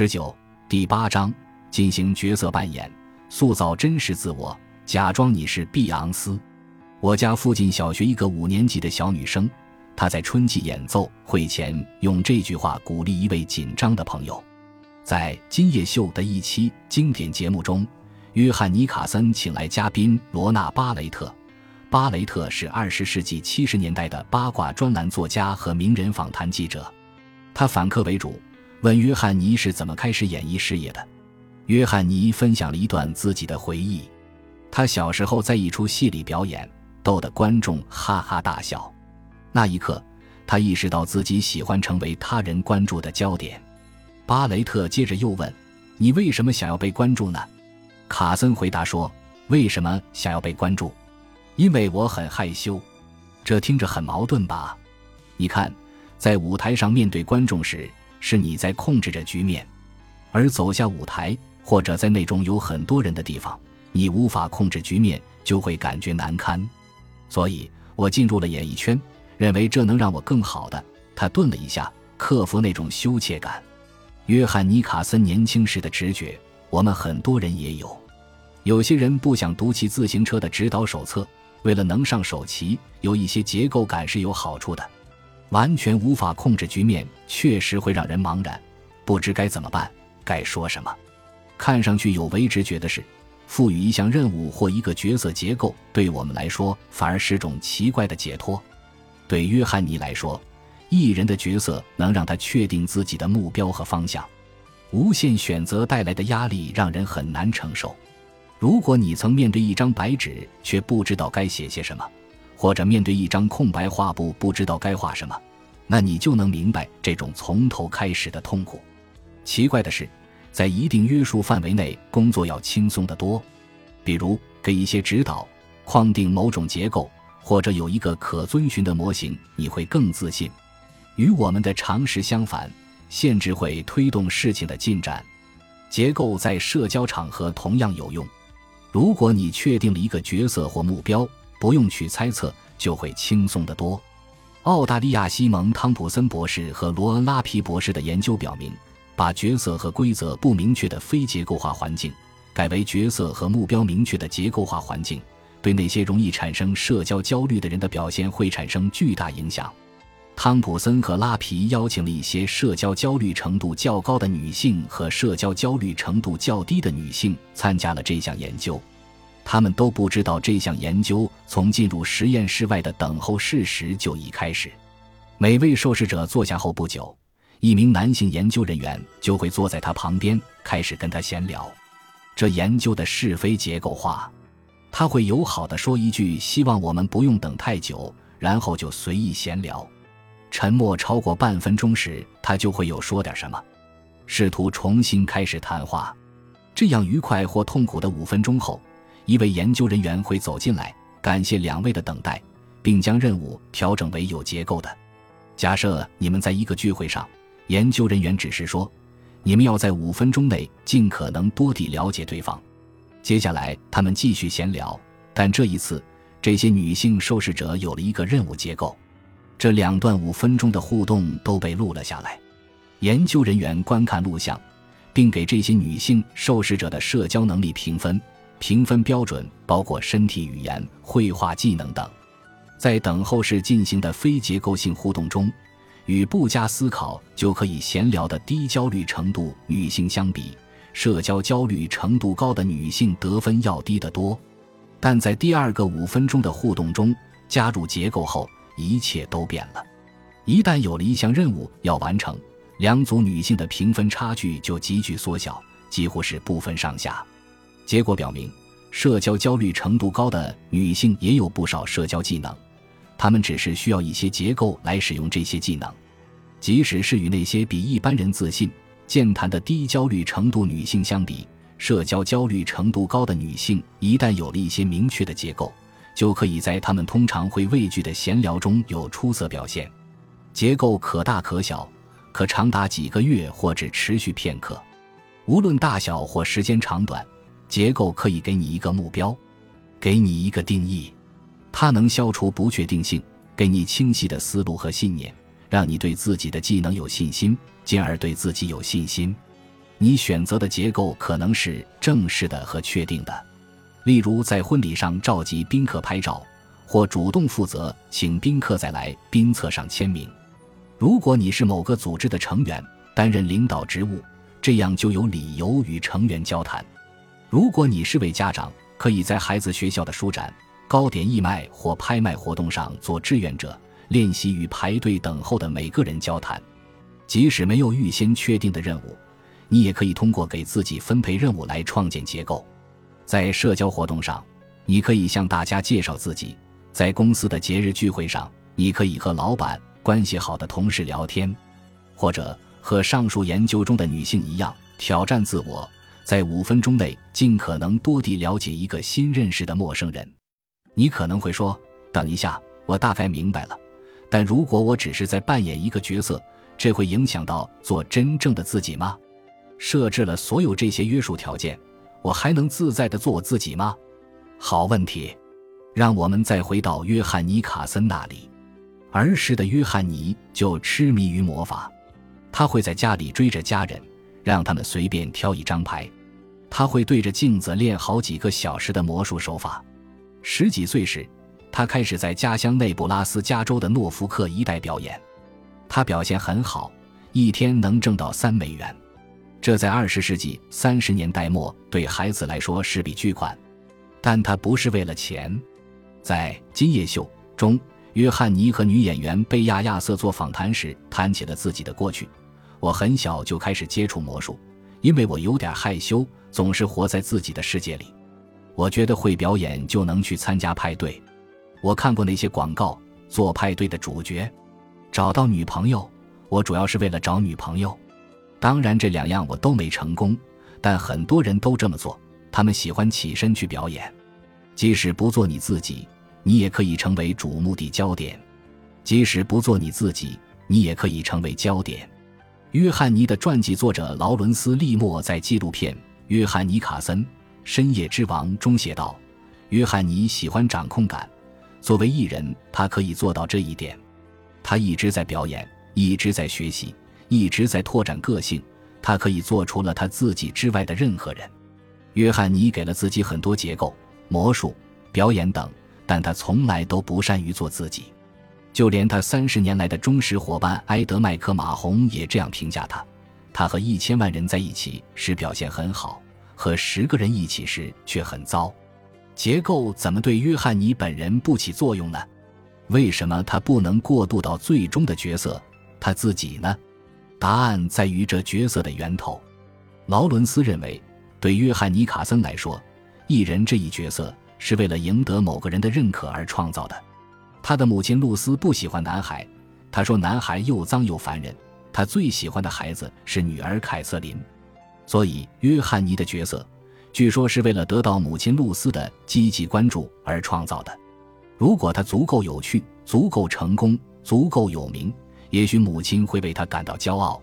十九第八章进行角色扮演，塑造真实自我，假装你是碧昂斯。我家附近小学一个五年级的小女生，她在春季演奏会前用这句话鼓励一位紧张的朋友。在《今夜秀》的一期经典节目中，约翰尼卡森请来嘉宾罗纳巴雷特。巴雷特是二十世纪七十年代的八卦专栏作家和名人访谈记者，他反客为主。问约翰尼是怎么开始演艺事业的？约翰尼分享了一段自己的回忆：他小时候在一出戏里表演，逗得观众哈哈大笑。那一刻，他意识到自己喜欢成为他人关注的焦点。巴雷特接着又问：“你为什么想要被关注呢？”卡森回答说：“为什么想要被关注？因为我很害羞。”这听着很矛盾吧？你看，在舞台上面对观众时。是你在控制着局面，而走下舞台或者在那种有很多人的地方，你无法控制局面，就会感觉难堪。所以我进入了演艺圈，认为这能让我更好的。他顿了一下，克服那种羞怯感。约翰尼卡森年轻时的直觉，我们很多人也有。有些人不想读骑自行车的指导手册，为了能上手骑，有一些结构感是有好处的。完全无法控制局面，确实会让人茫然，不知该怎么办，该说什么。看上去有违直觉的是，赋予一项任务或一个角色结构，对我们来说反而是种奇怪的解脱。对约翰尼来说，艺人的角色能让他确定自己的目标和方向。无限选择带来的压力让人很难承受。如果你曾面对一张白纸，却不知道该写些什么。或者面对一张空白画布，不知道该画什么，那你就能明白这种从头开始的痛苦。奇怪的是，在一定约束范围内，工作要轻松得多。比如给一些指导，框定某种结构，或者有一个可遵循的模型，你会更自信。与我们的常识相反，限制会推动事情的进展。结构在社交场合同样有用。如果你确定了一个角色或目标，不用去猜测，就会轻松得多。澳大利亚西蒙·汤普森博士和罗恩·拉皮博士的研究表明，把角色和规则不明确的非结构化环境改为角色和目标明确的结构化环境，对那些容易产生社交焦虑的人的表现会产生巨大影响。汤普森和拉皮邀请了一些社交焦虑程度较高的女性和社交焦虑程度较低的女性参加了这项研究。他们都不知道这项研究从进入实验室外的等候室时就已开始。每位受试者坐下后不久，一名男性研究人员就会坐在他旁边，开始跟他闲聊。这研究的是非结构化，他会友好的说一句“希望我们不用等太久”，然后就随意闲聊。沉默超过半分钟时，他就会有说点什么，试图重新开始谈话。这样愉快或痛苦的五分钟后。一位研究人员会走进来，感谢两位的等待，并将任务调整为有结构的。假设你们在一个聚会上，研究人员只是说，你们要在五分钟内尽可能多地了解对方。接下来，他们继续闲聊，但这一次，这些女性受试者有了一个任务结构。这两段五分钟的互动都被录了下来。研究人员观看录像，并给这些女性受试者的社交能力评分。评分标准包括身体语言、绘画技能等。在等候室进行的非结构性互动中，与不加思考就可以闲聊的低焦虑程度女性相比，社交焦虑程度高的女性得分要低得多。但在第二个五分钟的互动中加入结构后，一切都变了。一旦有了一项任务要完成，两组女性的评分差距就急剧缩小，几乎是不分上下。结果表明，社交焦虑程度高的女性也有不少社交技能，她们只是需要一些结构来使用这些技能。即使是与那些比一般人自信、健谈的低焦虑程度女性相比，社交焦虑程度高的女性一旦有了一些明确的结构，就可以在她们通常会畏惧的闲聊中有出色表现。结构可大可小，可长达几个月或只持续片刻，无论大小或时间长短。结构可以给你一个目标，给你一个定义，它能消除不确定性，给你清晰的思路和信念，让你对自己的技能有信心，进而对自己有信心。你选择的结构可能是正式的和确定的，例如在婚礼上召集宾客拍照，或主动负责请宾客再来宾册上签名。如果你是某个组织的成员，担任领导职务，这样就有理由与成员交谈。如果你是位家长，可以在孩子学校的书展、糕点义卖或拍卖活动上做志愿者，练习与排队等候的每个人交谈。即使没有预先确定的任务。你也可以通过给自己分配任务来创建结构，在社交活动上，你可以向大家介绍自己；在公司的节日聚会上，你可以和老板关系好的同事聊天，或者和上述研究中的女性一样，挑战自我，在五分钟内尽可能多地了解一个新认识的陌生人。你可能会说：“等一下，我大概明白了。但如果我只是在扮演一个角色，这会影响到做真正的自己吗？”设置了所有这些约束条件，我还能自在的做我自己吗？好问题。让我们再回到约翰尼卡森那里。儿时的约翰尼就痴迷于魔法，他会在家里追着家人，让他们随便挑一张牌。他会对着镜子练好几个小时的魔术手法。十几岁时，他开始在家乡内布拉斯加州的诺福克一带表演。他表现很好，一天能挣到三美元。这在二十世纪三十年代末对孩子来说是笔巨款，但他不是为了钱。在《今夜秀》中，约翰尼和女演员贝亚亚瑟做访谈时谈起了自己的过去。我很小就开始接触魔术，因为我有点害羞，总是活在自己的世界里。我觉得会表演就能去参加派对。我看过那些广告，做派对的主角，找到女朋友。我主要是为了找女朋友。当然，这两样我都没成功，但很多人都这么做。他们喜欢起身去表演，即使不做你自己，你也可以成为瞩目的焦点；即使不做你自己，你也可以成为焦点。约翰尼的传记作者劳伦斯·利莫在纪录片《约翰尼·卡森：深夜之王》中写道：“约翰尼喜欢掌控感，作为艺人，他可以做到这一点。他一直在表演，一直在学习。”一直在拓展个性，他可以做出了他自己之外的任何人。约翰尼给了自己很多结构、魔术、表演等，但他从来都不善于做自己。就连他三十年来的忠实伙伴埃德麦克马洪也这样评价他：他和一千万人在一起时表现很好，和十个人一起时却很糟。结构怎么对约翰尼本人不起作用呢？为什么他不能过渡到最终的角色他自己呢？答案在于这角色的源头。劳伦斯认为，对约翰尼卡森来说，艺人这一角色是为了赢得某个人的认可而创造的。他的母亲露丝不喜欢男孩，他说男孩又脏又烦人。他最喜欢的孩子是女儿凯瑟琳，所以约翰尼的角色，据说是为了得到母亲露丝的积极关注而创造的。如果他足够有趣、足够成功、足够有名。也许母亲会为他感到骄傲，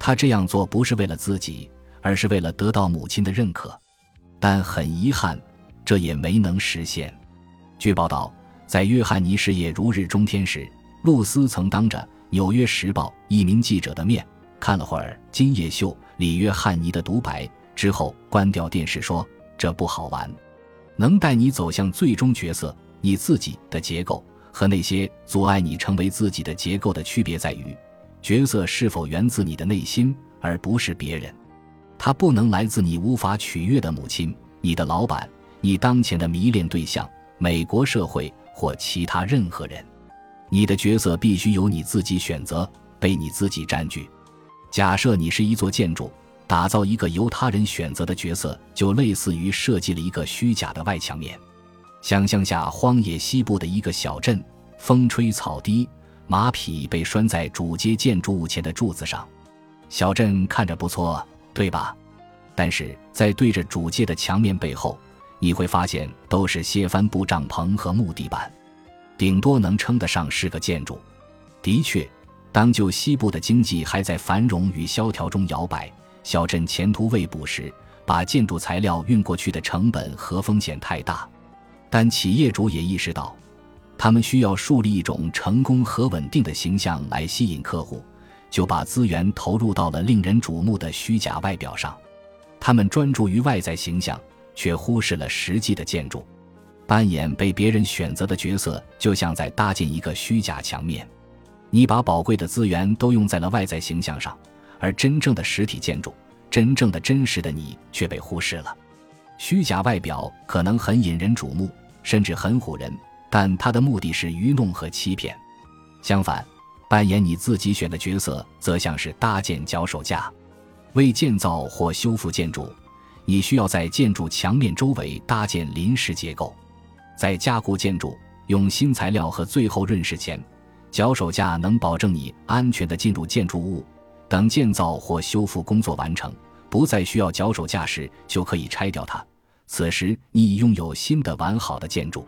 他这样做不是为了自己，而是为了得到母亲的认可。但很遗憾，这也没能实现。据报道，在约翰尼事业如日中天时，露丝曾当着《纽约时报》一名记者的面看了会儿《今夜秀》里约翰尼的独白，之后关掉电视说：“这不好玩。”能带你走向最终角色，你自己的结构。和那些阻碍你成为自己的结构的区别在于，角色是否源自你的内心，而不是别人。它不能来自你无法取悦的母亲、你的老板、你当前的迷恋对象、美国社会或其他任何人。你的角色必须由你自己选择，被你自己占据。假设你是一座建筑，打造一个由他人选择的角色，就类似于设计了一个虚假的外墙面。想象下荒野西部的一个小镇，风吹草低，马匹被拴在主街建筑物前的柱子上。小镇看着不错，对吧？但是在对着主街的墙面背后，你会发现都是些帆布帐篷和木地板，顶多能称得上是个建筑。的确，当旧西部的经济还在繁荣与萧条中摇摆，小镇前途未卜时，把建筑材料运过去的成本和风险太大。但企业主也意识到，他们需要树立一种成功和稳定的形象来吸引客户，就把资源投入到了令人瞩目的虚假外表上。他们专注于外在形象，却忽视了实际的建筑。扮演被别人选择的角色，就像在搭建一个虚假墙面。你把宝贵的资源都用在了外在形象上，而真正的实体建筑、真正的真实的你却被忽视了。虚假外表可能很引人瞩目，甚至很唬人，但它的目的是愚弄和欺骗。相反，扮演你自己选的角色，则像是搭建脚手架。为建造或修复建筑，你需要在建筑墙面周围搭建临时结构。在加固建筑、用新材料和最后润饰前，脚手架能保证你安全地进入建筑物。等建造或修复工作完成，不再需要脚手架时，就可以拆掉它。此时，你已拥有新的完好的建筑。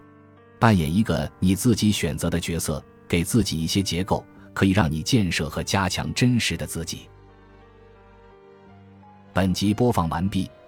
扮演一个你自己选择的角色，给自己一些结构，可以让你建设和加强真实的自己。本集播放完毕，